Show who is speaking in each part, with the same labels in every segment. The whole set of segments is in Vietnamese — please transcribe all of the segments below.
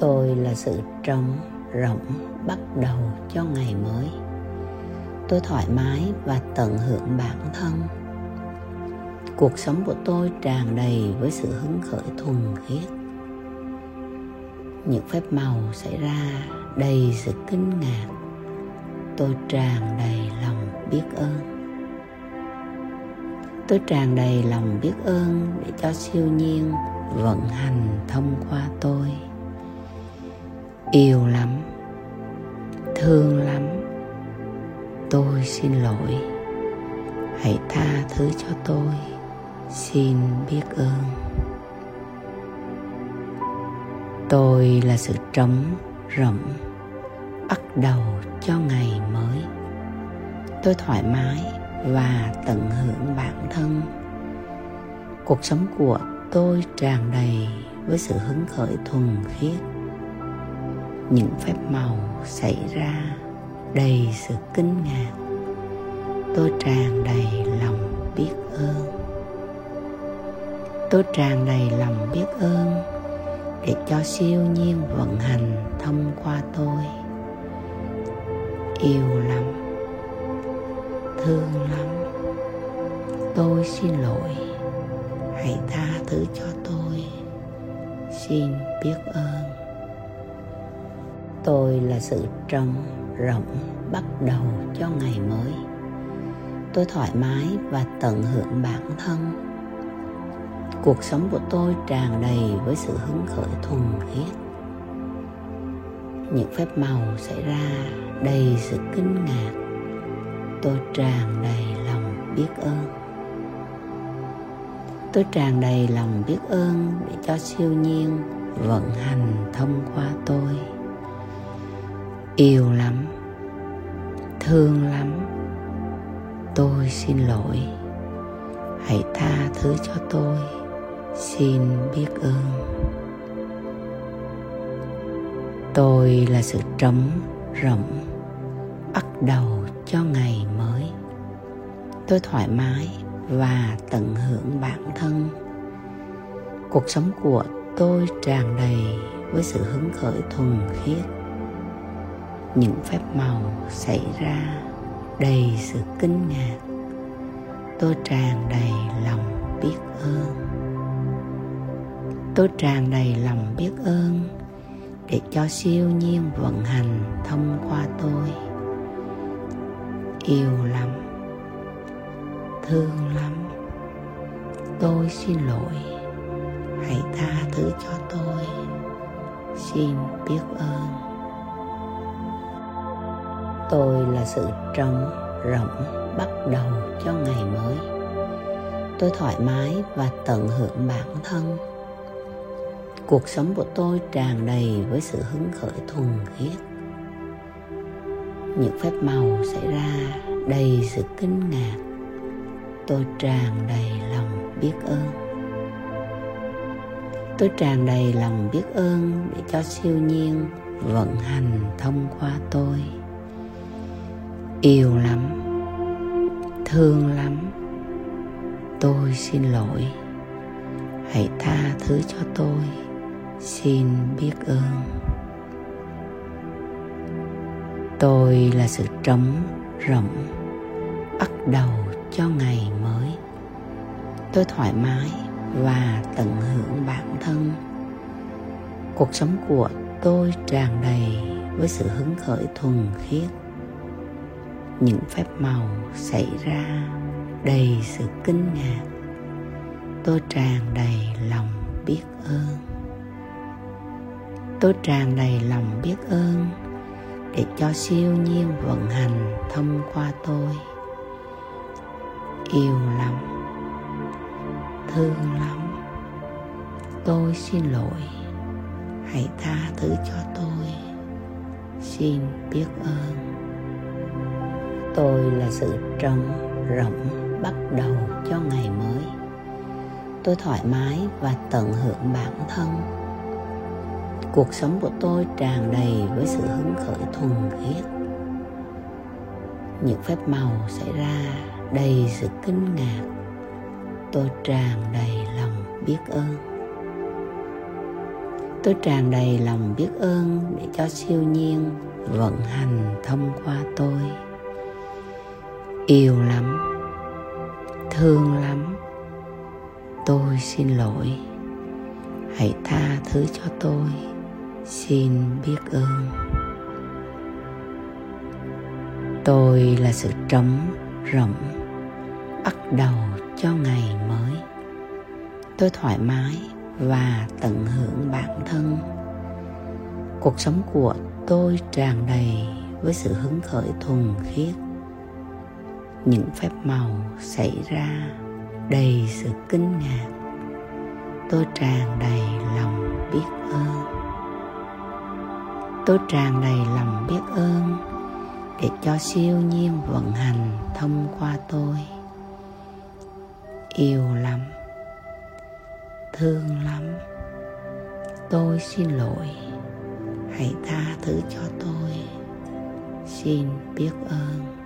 Speaker 1: tôi là sự trống rỗng bắt đầu cho ngày mới. Tôi thoải mái và tận hưởng bản thân. Cuộc sống của tôi tràn đầy với sự hứng khởi thuần khiết. Những phép màu xảy ra đầy sự kinh ngạc. Tôi tràn đầy lòng biết ơn. Tôi tràn đầy lòng biết ơn để cho siêu nhiên vận hành thông qua tôi yêu lắm. Thương lắm. Tôi xin lỗi. Hãy tha thứ cho tôi. Xin biết ơn. Tôi là sự trống rỗng, bắt đầu cho ngày mới. Tôi thoải mái và tận hưởng bản thân. Cuộc sống của tôi tràn đầy với sự hứng khởi thuần khiết những phép màu xảy ra đầy sự kinh ngạc. Tôi tràn đầy lòng biết ơn. Tôi tràn đầy lòng biết ơn để cho siêu nhiên vận hành thông qua tôi. Yêu lắm. Thương lắm. Tôi xin lỗi. Hãy tha thứ cho tôi. Xin biết ơn tôi là sự trống rộng bắt đầu cho ngày mới. Tôi thoải mái và tận hưởng bản thân. Cuộc sống của tôi tràn đầy với sự hứng khởi thuần khiết. Những phép màu xảy ra đầy sự kinh ngạc. Tôi tràn đầy lòng biết ơn. Tôi tràn đầy lòng biết ơn để cho siêu nhiên vận hành thông qua tôi yêu lắm. Thương lắm. Tôi xin lỗi. Hãy tha thứ cho tôi. Xin biết ơn. Tôi là sự trống rỗng, bắt đầu cho ngày mới. Tôi thoải mái và tận hưởng bản thân. Cuộc sống của tôi tràn đầy với sự hứng khởi thuần khiết những phép màu xảy ra đầy sự kinh ngạc. Tôi tràn đầy lòng biết ơn. Tôi tràn đầy lòng biết ơn để cho siêu nhiên vận hành thông qua tôi. Yêu lắm, thương lắm. Tôi xin lỗi, hãy tha thứ cho tôi. Xin biết ơn tôi là sự trống rỗng bắt đầu cho ngày mới. Tôi thoải mái và tận hưởng bản thân. Cuộc sống của tôi tràn đầy với sự hứng khởi thuần khiết. Những phép màu xảy ra đầy sự kinh ngạc. Tôi tràn đầy lòng biết ơn. Tôi tràn đầy lòng biết ơn để cho siêu nhiên vận hành thông qua tôi yêu lắm. Thương lắm. Tôi xin lỗi. Hãy tha thứ cho tôi. Xin biết ơn. Tôi là sự trống rỗng, bắt đầu cho ngày mới. Tôi thoải mái và tận hưởng bản thân. Cuộc sống của tôi tràn đầy với sự hứng khởi thuần khiết những phép màu xảy ra đầy sự kinh ngạc. Tôi tràn đầy lòng biết ơn. Tôi tràn đầy lòng biết ơn để cho siêu nhiên vận hành thông qua tôi. Yêu lắm, thương lắm. Tôi xin lỗi. Hãy tha thứ cho tôi. Xin biết ơn tôi là sự trống rỗng bắt đầu cho ngày mới. Tôi thoải mái và tận hưởng bản thân. Cuộc sống của tôi tràn đầy với sự hứng khởi thuần khiết. Những phép màu xảy ra đầy sự kinh ngạc. Tôi tràn đầy lòng biết ơn. Tôi tràn đầy lòng biết ơn để cho siêu nhiên vận hành thông qua tôi yêu lắm, thương lắm. Tôi xin lỗi. Hãy tha thứ cho tôi. Xin biết ơn. Tôi là sự trống rỗng, bắt đầu cho ngày mới. Tôi thoải mái và tận hưởng bản thân. Cuộc sống của tôi tràn đầy với sự hứng khởi thuần khiết những phép màu xảy ra đầy sự kinh ngạc. Tôi tràn đầy lòng biết ơn. Tôi tràn đầy lòng biết ơn để cho siêu nhiên vận hành thông qua tôi. Yêu lắm. Thương lắm. Tôi xin lỗi. Hãy tha thứ cho tôi. Xin biết ơn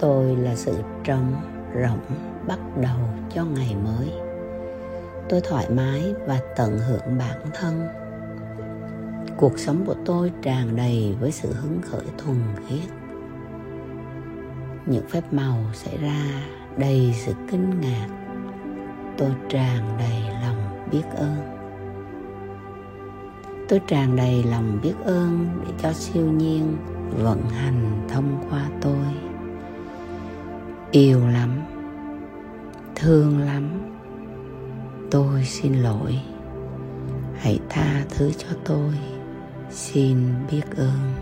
Speaker 1: tôi là sự trống rỗng bắt đầu cho ngày mới. Tôi thoải mái và tận hưởng bản thân. Cuộc sống của tôi tràn đầy với sự hứng khởi thuần khiết. Những phép màu xảy ra đầy sự kinh ngạc. Tôi tràn đầy lòng biết ơn. Tôi tràn đầy lòng biết ơn để cho siêu nhiên vận hành thông qua tôi yêu lắm. Thương lắm. Tôi xin lỗi. Hãy tha thứ cho tôi. Xin biết ơn.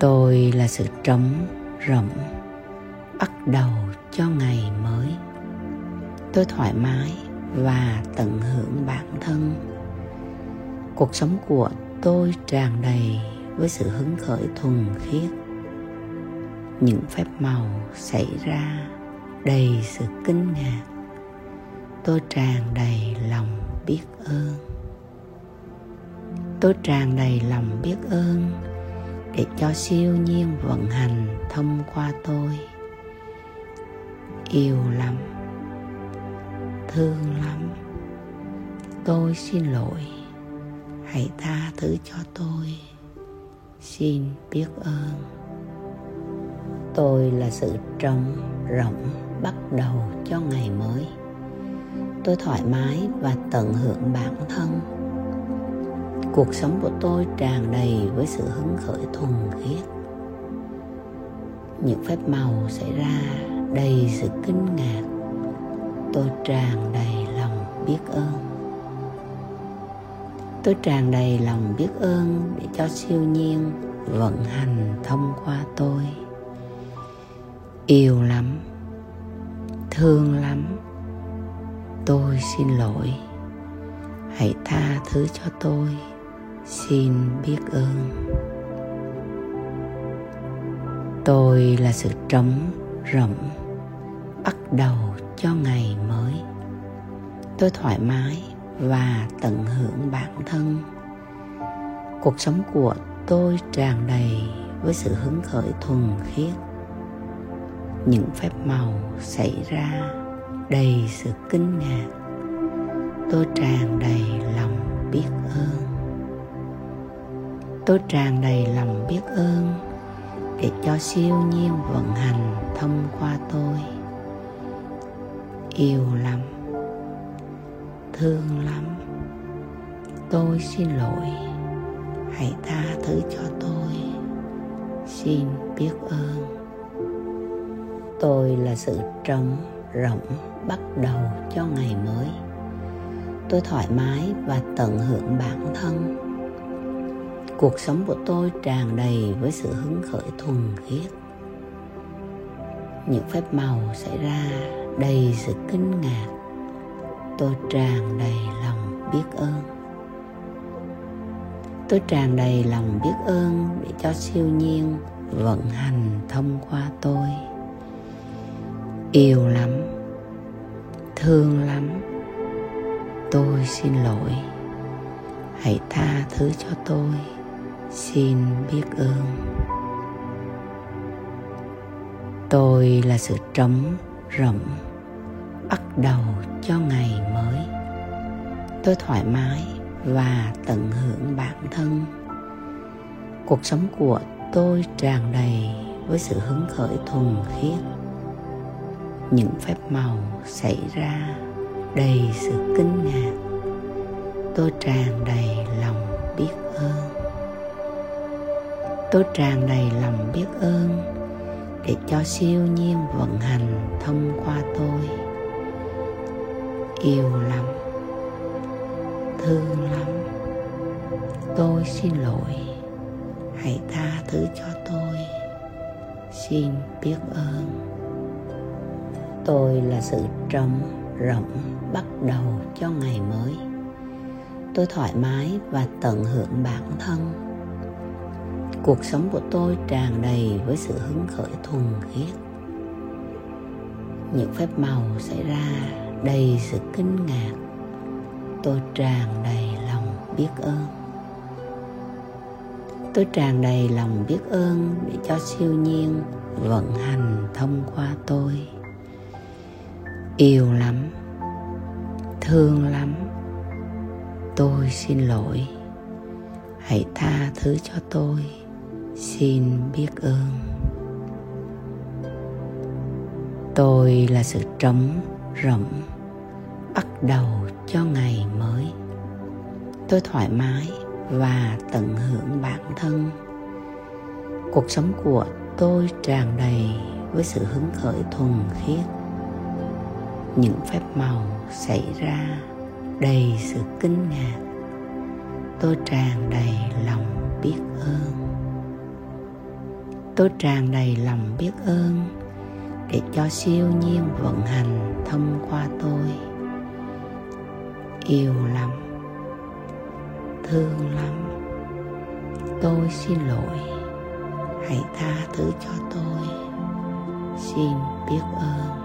Speaker 1: Tôi là sự trống rỗng, bắt đầu cho ngày mới. Tôi thoải mái và tận hưởng bản thân. Cuộc sống của tôi tràn đầy với sự hứng khởi thuần khiết những phép màu xảy ra đầy sự kinh ngạc. Tôi tràn đầy lòng biết ơn. Tôi tràn đầy lòng biết ơn để cho siêu nhiên vận hành thông qua tôi. Yêu lắm. Thương lắm. Tôi xin lỗi. Hãy tha thứ cho tôi. Xin biết ơn tôi là sự trống rỗng bắt đầu cho ngày mới. Tôi thoải mái và tận hưởng bản thân. Cuộc sống của tôi tràn đầy với sự hứng khởi thuần khiết. Những phép màu xảy ra đầy sự kinh ngạc. Tôi tràn đầy lòng biết ơn. Tôi tràn đầy lòng biết ơn để cho siêu nhiên vận hành thông qua tôi yêu lắm. Thương lắm. Tôi xin lỗi. Hãy tha thứ cho tôi. Xin biết ơn. Tôi là sự trống rỗng, bắt đầu cho ngày mới. Tôi thoải mái và tận hưởng bản thân. Cuộc sống của tôi tràn đầy với sự hứng khởi thuần khiết những phép màu xảy ra đầy sự kinh ngạc. Tôi tràn đầy lòng biết ơn. Tôi tràn đầy lòng biết ơn để cho siêu nhiên vận hành thông qua tôi. Yêu lắm. Thương lắm. Tôi xin lỗi. Hãy tha thứ cho tôi. Xin biết ơn tôi là sự trống rỗng bắt đầu cho ngày mới. Tôi thoải mái và tận hưởng bản thân. Cuộc sống của tôi tràn đầy với sự hứng khởi thuần khiết. Những phép màu xảy ra đầy sự kinh ngạc. Tôi tràn đầy lòng biết ơn. Tôi tràn đầy lòng biết ơn để cho siêu nhiên vận hành thông qua tôi yêu lắm. Thương lắm. Tôi xin lỗi. Hãy tha thứ cho tôi. Xin biết ơn. Tôi là sự trống rỗng, bắt đầu cho ngày mới. Tôi thoải mái và tận hưởng bản thân. Cuộc sống của tôi tràn đầy với sự hứng khởi thuần khiết những phép màu xảy ra đầy sự kinh ngạc. Tôi tràn đầy lòng biết ơn. Tôi tràn đầy lòng biết ơn để cho siêu nhiên vận hành thông qua tôi. Yêu lắm, thương lắm. Tôi xin lỗi. Hãy tha thứ cho tôi. Xin biết ơn tôi là sự trống rộng bắt đầu cho ngày mới. Tôi thoải mái và tận hưởng bản thân. Cuộc sống của tôi tràn đầy với sự hứng khởi thuần khiết. Những phép màu xảy ra đầy sự kinh ngạc. Tôi tràn đầy lòng biết ơn. Tôi tràn đầy lòng biết ơn để cho siêu nhiên vận hành thông qua tôi yêu lắm. Thương lắm. Tôi xin lỗi. Hãy tha thứ cho tôi. Xin biết ơn. Tôi là sự trống rỗng, bắt đầu cho ngày mới. Tôi thoải mái và tận hưởng bản thân. Cuộc sống của tôi tràn đầy với sự hứng khởi thuần khiết những phép màu xảy ra đầy sự kinh ngạc. Tôi tràn đầy lòng biết ơn. Tôi tràn đầy lòng biết ơn để cho siêu nhiên vận hành thông qua tôi. Yêu lắm. Thương lắm. Tôi xin lỗi. Hãy tha thứ cho tôi. Xin biết ơn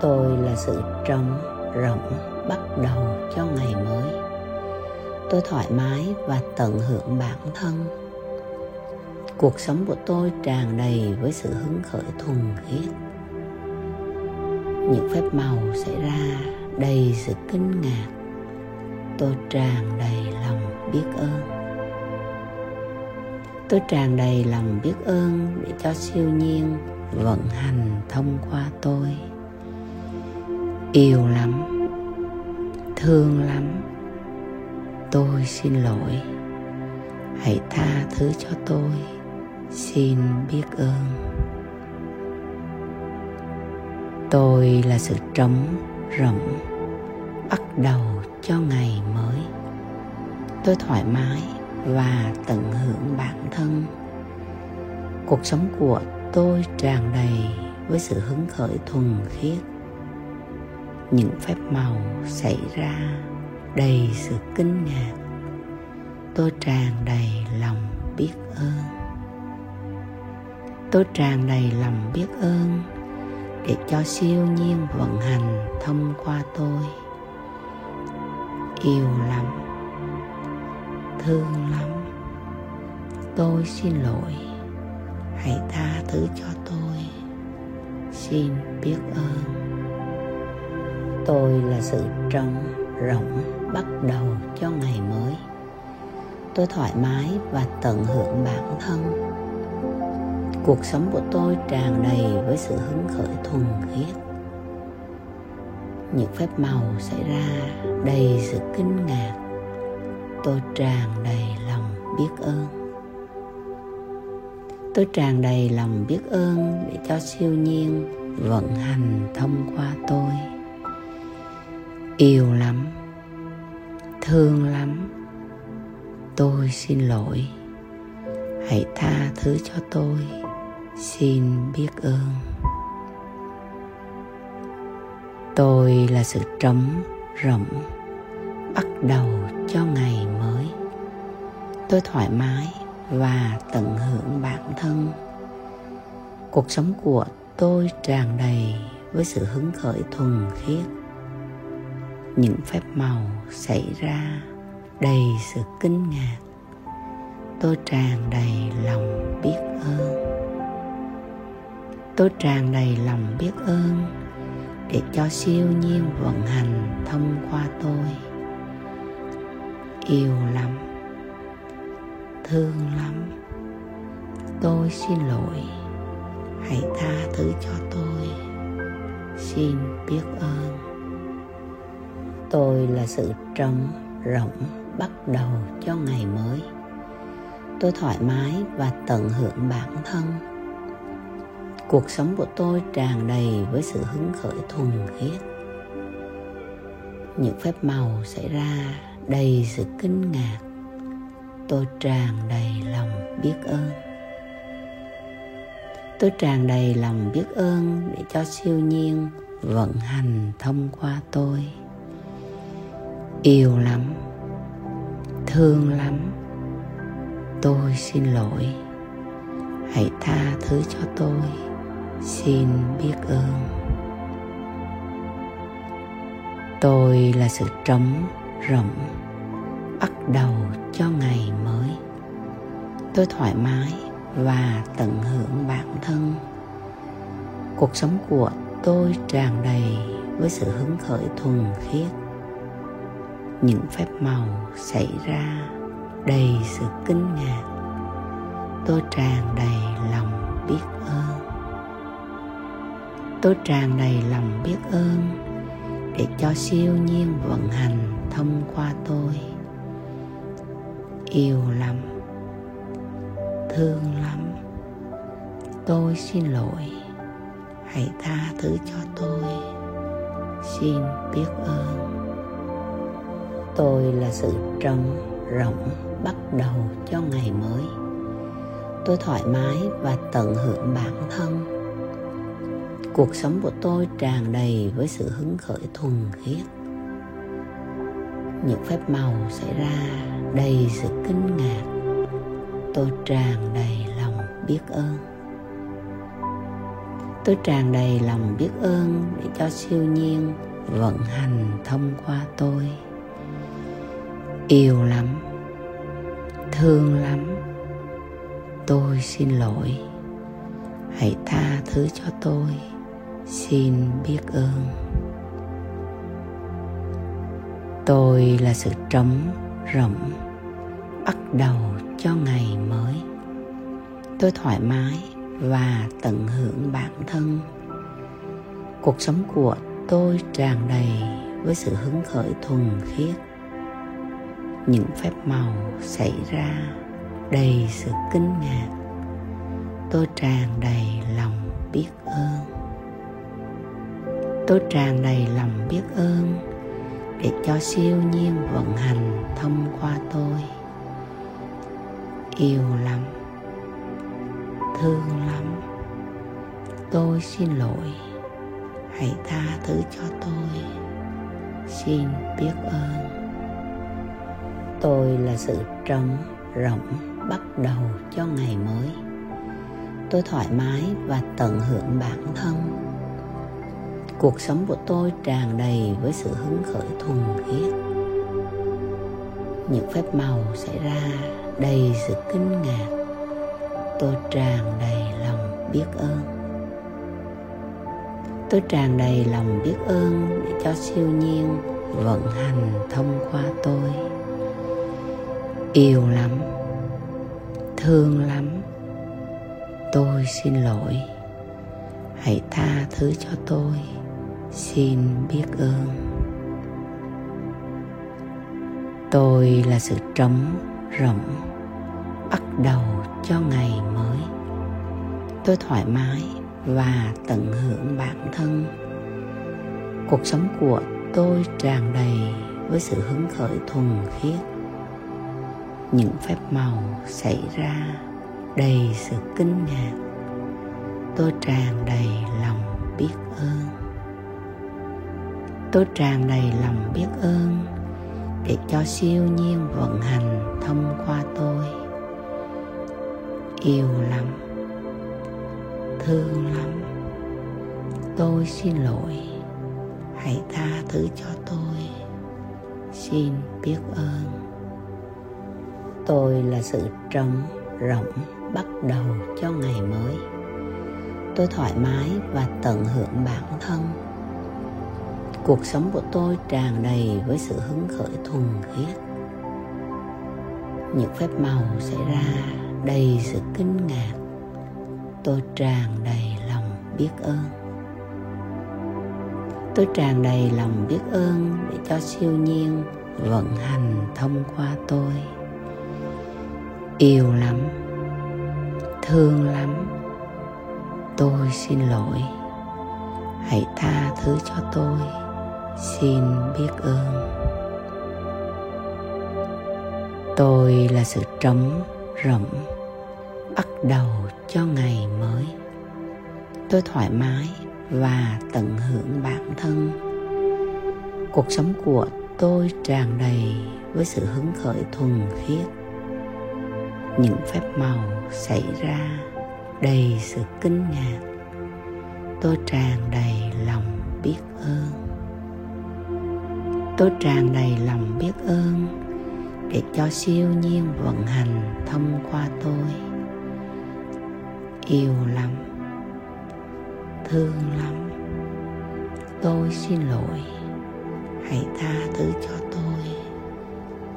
Speaker 1: tôi là sự trống rỗng bắt đầu cho ngày mới. Tôi thoải mái và tận hưởng bản thân. Cuộc sống của tôi tràn đầy với sự hứng khởi thuần khiết. Những phép màu xảy ra đầy sự kinh ngạc. Tôi tràn đầy lòng biết ơn. Tôi tràn đầy lòng biết ơn để cho siêu nhiên vận hành thông qua tôi yêu lắm. Thương lắm. Tôi xin lỗi. Hãy tha thứ cho tôi. Xin biết ơn. Tôi là sự trống rỗng, bắt đầu cho ngày mới. Tôi thoải mái và tận hưởng bản thân. Cuộc sống của tôi tràn đầy với sự hứng khởi thuần khiết những phép màu xảy ra đầy sự kinh ngạc. Tôi tràn đầy lòng biết ơn. Tôi tràn đầy lòng biết ơn để cho siêu nhiên vận hành thông qua tôi. Yêu lắm, thương lắm. Tôi xin lỗi, hãy tha thứ cho tôi. Xin biết ơn tôi là sự trống rỗng bắt đầu cho ngày mới. Tôi thoải mái và tận hưởng bản thân. Cuộc sống của tôi tràn đầy với sự hứng khởi thuần khiết. Những phép màu xảy ra đầy sự kinh ngạc. Tôi tràn đầy lòng biết ơn. Tôi tràn đầy lòng biết ơn để cho siêu nhiên vận hành thông qua tôi yêu lắm, thương lắm. Tôi xin lỗi. Hãy tha thứ cho tôi. Xin biết ơn. Tôi là sự trống rỗng, bắt đầu cho ngày mới. Tôi thoải mái và tận hưởng bản thân. Cuộc sống của tôi tràn đầy với sự hứng khởi thuần khiết những phép màu xảy ra đầy sự kinh ngạc. Tôi tràn đầy lòng biết ơn. Tôi tràn đầy lòng biết ơn để cho siêu nhiên vận hành thông qua tôi. Yêu lắm. Thương lắm. Tôi xin lỗi. Hãy tha thứ cho tôi. Xin biết ơn tôi là sự trống rỗng bắt đầu cho ngày mới. Tôi thoải mái và tận hưởng bản thân. Cuộc sống của tôi tràn đầy với sự hứng khởi thuần khiết. Những phép màu xảy ra đầy sự kinh ngạc. Tôi tràn đầy lòng biết ơn. Tôi tràn đầy lòng biết ơn để cho siêu nhiên vận hành thông qua tôi yêu lắm. Thương lắm. Tôi xin lỗi. Hãy tha thứ cho tôi. Xin biết ơn. Tôi là sự trống rỗng, bắt đầu cho ngày mới. Tôi thoải mái và tận hưởng bản thân. Cuộc sống của tôi tràn đầy với sự hứng khởi thuần khiết những phép màu xảy ra đầy sự kinh ngạc. Tôi tràn đầy lòng biết ơn. Tôi tràn đầy lòng biết ơn để cho siêu nhiên vận hành thông qua tôi. Yêu lắm, thương lắm. Tôi xin lỗi, hãy tha thứ cho tôi. Xin biết ơn tôi là sự trống rỗng bắt đầu cho ngày mới. Tôi thoải mái và tận hưởng bản thân. Cuộc sống của tôi tràn đầy với sự hứng khởi thuần khiết. Những phép màu xảy ra đầy sự kinh ngạc. Tôi tràn đầy lòng biết ơn. Tôi tràn đầy lòng biết ơn để cho siêu nhiên vận hành thông qua tôi yêu lắm, thương lắm. Tôi xin lỗi. Hãy tha thứ cho tôi. Xin biết ơn. Tôi là sự trống rỗng, bắt đầu cho ngày mới. Tôi thoải mái và tận hưởng bản thân. Cuộc sống của tôi tràn đầy với sự hứng khởi thuần khiết những phép màu xảy ra đầy sự kinh ngạc. Tôi tràn đầy lòng biết ơn. Tôi tràn đầy lòng biết ơn để cho siêu nhiên vận hành thông qua tôi. Yêu lắm. Thương lắm. Tôi xin lỗi. Hãy tha thứ cho tôi. Xin biết ơn tôi là sự trống rỗng bắt đầu cho ngày mới. Tôi thoải mái và tận hưởng bản thân. Cuộc sống của tôi tràn đầy với sự hứng khởi thuần khiết. Những phép màu xảy ra đầy sự kinh ngạc. Tôi tràn đầy lòng biết ơn. Tôi tràn đầy lòng biết ơn để cho siêu nhiên vận hành thông qua tôi yêu lắm. Thương lắm. Tôi xin lỗi. Hãy tha thứ cho tôi. Xin biết ơn. Tôi là sự trống rỗng bắt đầu cho ngày mới. Tôi thoải mái và tận hưởng bản thân. Cuộc sống của tôi tràn đầy với sự hứng khởi thuần khiết những phép màu xảy ra đầy sự kinh ngạc. Tôi tràn đầy lòng biết ơn. Tôi tràn đầy lòng biết ơn để cho siêu nhiên vận hành thông qua tôi. Yêu lắm. Thương lắm. Tôi xin lỗi. Hãy tha thứ cho tôi. Xin biết ơn tôi là sự trống rỗng bắt đầu cho ngày mới. Tôi thoải mái và tận hưởng bản thân. Cuộc sống của tôi tràn đầy với sự hứng khởi thuần khiết. Những phép màu xảy ra đầy sự kinh ngạc. Tôi tràn đầy lòng biết ơn. Tôi tràn đầy lòng biết ơn để cho siêu nhiên vận hành thông qua tôi yêu lắm, thương lắm. Tôi xin lỗi. Hãy tha thứ cho tôi. Xin biết ơn. Tôi là sự trống rỗng, bắt đầu cho ngày mới. Tôi thoải mái và tận hưởng bản thân. Cuộc sống của tôi tràn đầy với sự hứng khởi thuần khiết những phép màu xảy ra đầy sự kinh ngạc. Tôi tràn đầy lòng biết ơn. Tôi tràn đầy lòng biết ơn để cho siêu nhiên vận hành thông qua tôi. Yêu lắm, thương lắm. Tôi xin lỗi, hãy tha thứ cho tôi.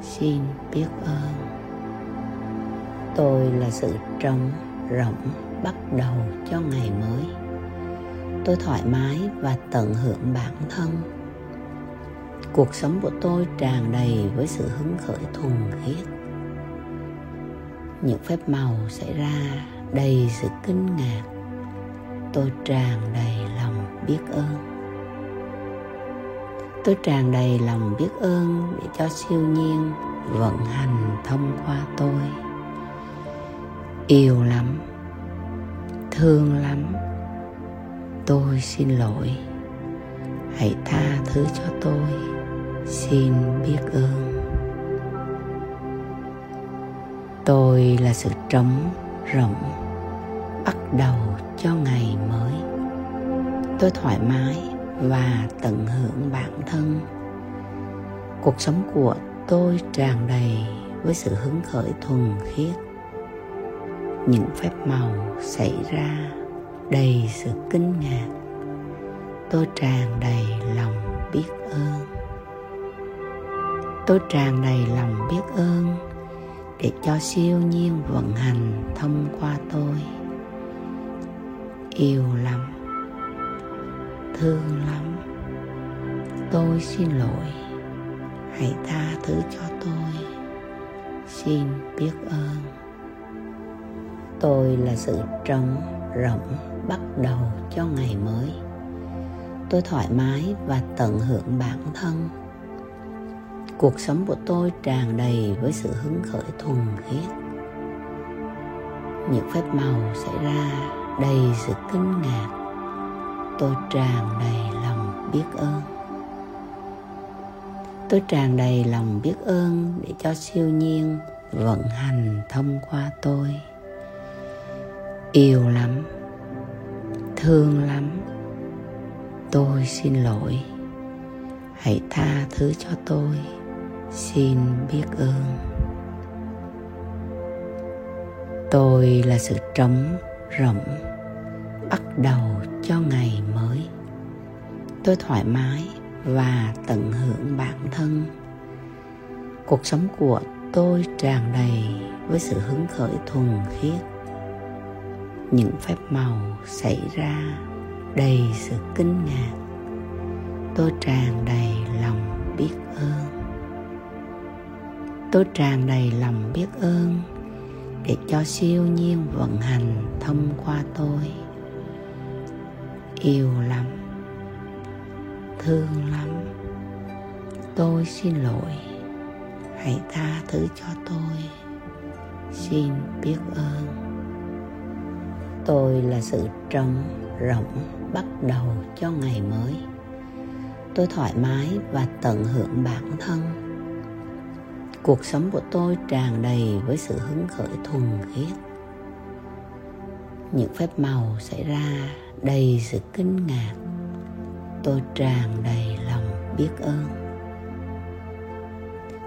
Speaker 1: Xin biết ơn tôi là sự trống rỗng bắt đầu cho ngày mới. Tôi thoải mái và tận hưởng bản thân. Cuộc sống của tôi tràn đầy với sự hứng khởi thuần khiết. Những phép màu xảy ra đầy sự kinh ngạc. Tôi tràn đầy lòng biết ơn. Tôi tràn đầy lòng biết ơn để cho siêu nhiên vận hành thông qua tôi yêu lắm. Thương lắm. Tôi xin lỗi. Hãy tha thứ cho tôi. Xin biết ơn. Tôi là sự trống rỗng, bắt đầu cho ngày mới. Tôi thoải mái và tận hưởng bản thân. Cuộc sống của tôi tràn đầy với sự hứng khởi thuần khiết những phép màu xảy ra đầy sự kinh ngạc. Tôi tràn đầy lòng biết ơn. Tôi tràn đầy lòng biết ơn để cho siêu nhiên vận hành thông qua tôi. Yêu lắm, thương lắm. Tôi xin lỗi, hãy tha thứ cho tôi. Xin biết ơn tôi là sự trống rỗng bắt đầu cho ngày mới. Tôi thoải mái và tận hưởng bản thân. Cuộc sống của tôi tràn đầy với sự hứng khởi thuần khiết. Những phép màu xảy ra đầy sự kinh ngạc. Tôi tràn đầy lòng biết ơn. Tôi tràn đầy lòng biết ơn để cho siêu nhiên vận hành thông qua tôi yêu lắm, thương lắm. Tôi xin lỗi. Hãy tha thứ cho tôi. Xin biết ơn. Tôi là sự trống rỗng, bắt đầu cho ngày mới. Tôi thoải mái và tận hưởng bản thân. Cuộc sống của tôi tràn đầy với sự hứng khởi thuần khiết những phép màu xảy ra đầy sự kinh ngạc. Tôi tràn đầy lòng biết ơn. Tôi tràn đầy lòng biết ơn để cho siêu nhiên vận hành thông qua tôi. Yêu lắm, thương lắm. Tôi xin lỗi, hãy tha thứ cho tôi. Xin biết ơn tôi là sự trống rỗng bắt đầu cho ngày mới. Tôi thoải mái và tận hưởng bản thân. Cuộc sống của tôi tràn đầy với sự hứng khởi thuần khiết. Những phép màu xảy ra đầy sự kinh ngạc. Tôi tràn đầy lòng biết ơn.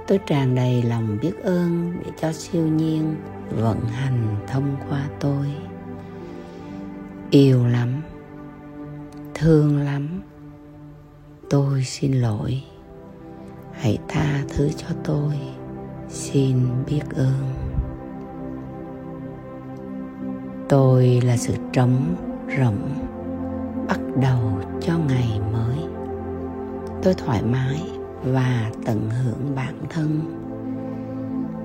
Speaker 1: Tôi tràn đầy lòng biết ơn để cho siêu nhiên vận hành thông qua tôi yêu lắm. Thương lắm. Tôi xin lỗi. Hãy tha thứ cho tôi. Xin biết ơn. Tôi là sự trống rỗng, bắt đầu cho ngày mới. Tôi thoải mái và tận hưởng bản thân.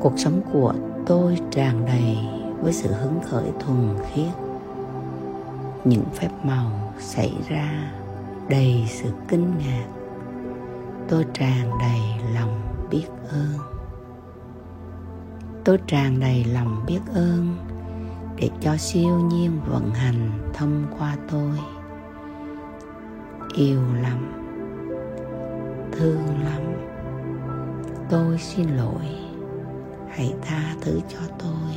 Speaker 1: Cuộc sống của tôi tràn đầy với sự hứng khởi thuần khiết những phép màu xảy ra đầy sự kinh ngạc. Tôi tràn đầy lòng biết ơn. Tôi tràn đầy lòng biết ơn để cho siêu nhiên vận hành thông qua tôi. Yêu lắm. Thương lắm. Tôi xin lỗi. Hãy tha thứ cho tôi.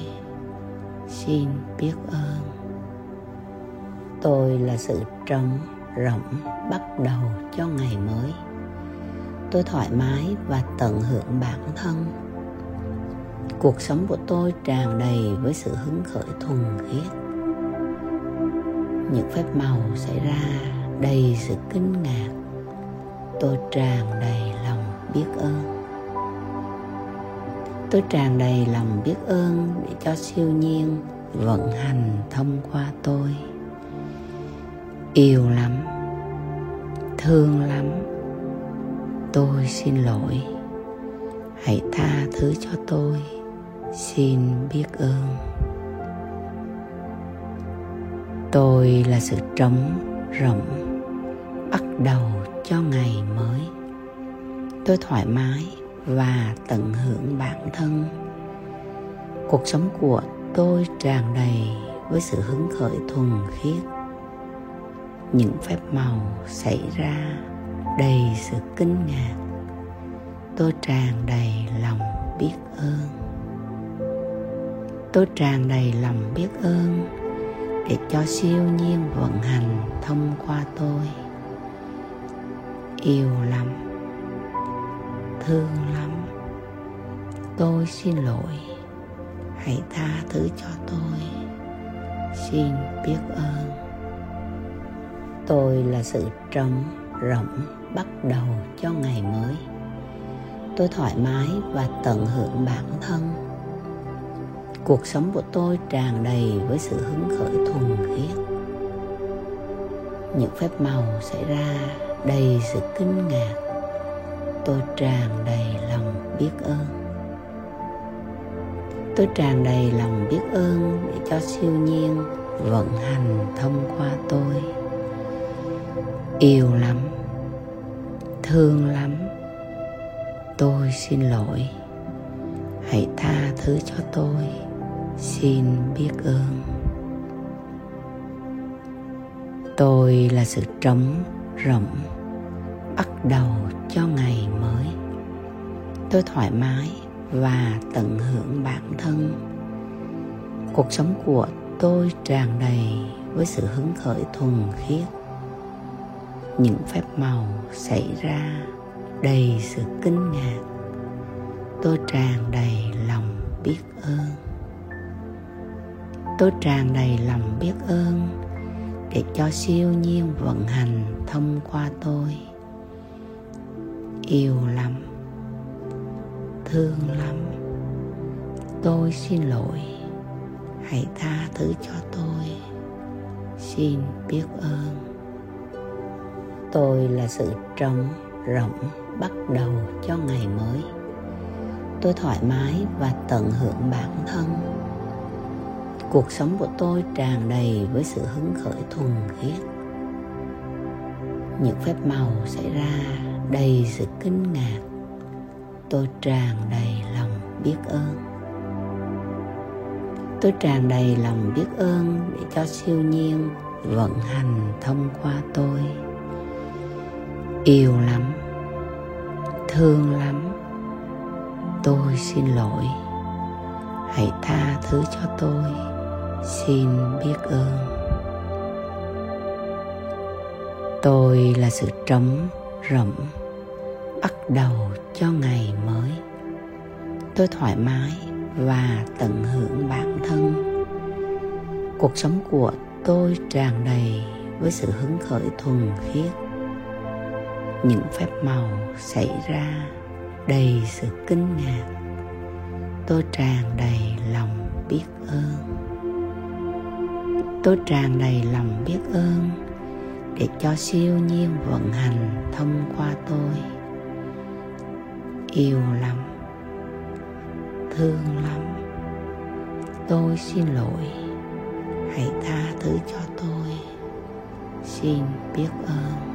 Speaker 1: Xin biết ơn tôi là sự trống rỗng bắt đầu cho ngày mới. Tôi thoải mái và tận hưởng bản thân. Cuộc sống của tôi tràn đầy với sự hứng khởi thuần khiết. Những phép màu xảy ra đầy sự kinh ngạc. Tôi tràn đầy lòng biết ơn. Tôi tràn đầy lòng biết ơn để cho siêu nhiên vận hành thông qua tôi yêu lắm. Thương lắm. Tôi xin lỗi. Hãy tha thứ cho tôi. Xin biết ơn. Tôi là sự trống rỗng, bắt đầu cho ngày mới. Tôi thoải mái và tận hưởng bản thân. Cuộc sống của tôi tràn đầy với sự hứng khởi thuần khiết những phép màu xảy ra đầy sự kinh ngạc. Tôi tràn đầy lòng biết ơn. Tôi tràn đầy lòng biết ơn để cho siêu nhiên vận hành thông qua tôi. Yêu lắm. Thương lắm. Tôi xin lỗi. Hãy tha thứ cho tôi. Xin biết ơn tôi là sự trống rỗng bắt đầu cho ngày mới. Tôi thoải mái và tận hưởng bản thân. Cuộc sống của tôi tràn đầy với sự hứng khởi thuần khiết. Những phép màu xảy ra đầy sự kinh ngạc. Tôi tràn đầy lòng biết ơn. Tôi tràn đầy lòng biết ơn để cho siêu nhiên vận hành thông qua tôi yêu lắm. Thương lắm. Tôi xin lỗi. Hãy tha thứ cho tôi. Xin biết ơn. Tôi là sự trống rỗng, bắt đầu cho ngày mới. Tôi thoải mái và tận hưởng bản thân. Cuộc sống của tôi tràn đầy với sự hứng khởi thuần khiết những phép màu xảy ra đầy sự kinh ngạc. Tôi tràn đầy lòng biết ơn. Tôi tràn đầy lòng biết ơn để cho siêu nhiên vận hành thông qua tôi. Yêu lắm. Thương lắm. Tôi xin lỗi. Hãy tha thứ cho tôi. Xin biết ơn tôi là sự trống rỗng bắt đầu cho ngày mới. Tôi thoải mái và tận hưởng bản thân. Cuộc sống của tôi tràn đầy với sự hứng khởi thuần khiết. Những phép màu xảy ra đầy sự kinh ngạc. Tôi tràn đầy lòng biết ơn. Tôi tràn đầy lòng biết ơn để cho siêu nhiên vận hành thông qua tôi yêu lắm. Thương lắm. Tôi xin lỗi. Hãy tha thứ cho tôi. Xin biết ơn. Tôi là sự trống rỗng, bắt đầu cho ngày mới. Tôi thoải mái và tận hưởng bản thân. Cuộc sống của tôi tràn đầy với sự hứng khởi thuần khiết những phép màu xảy ra đầy sự kinh ngạc. Tôi tràn đầy lòng biết ơn. Tôi tràn đầy lòng biết ơn để cho siêu nhiên vận hành thông qua tôi. Yêu lắm. Thương lắm. Tôi xin lỗi. Hãy tha thứ cho tôi. Xin biết ơn.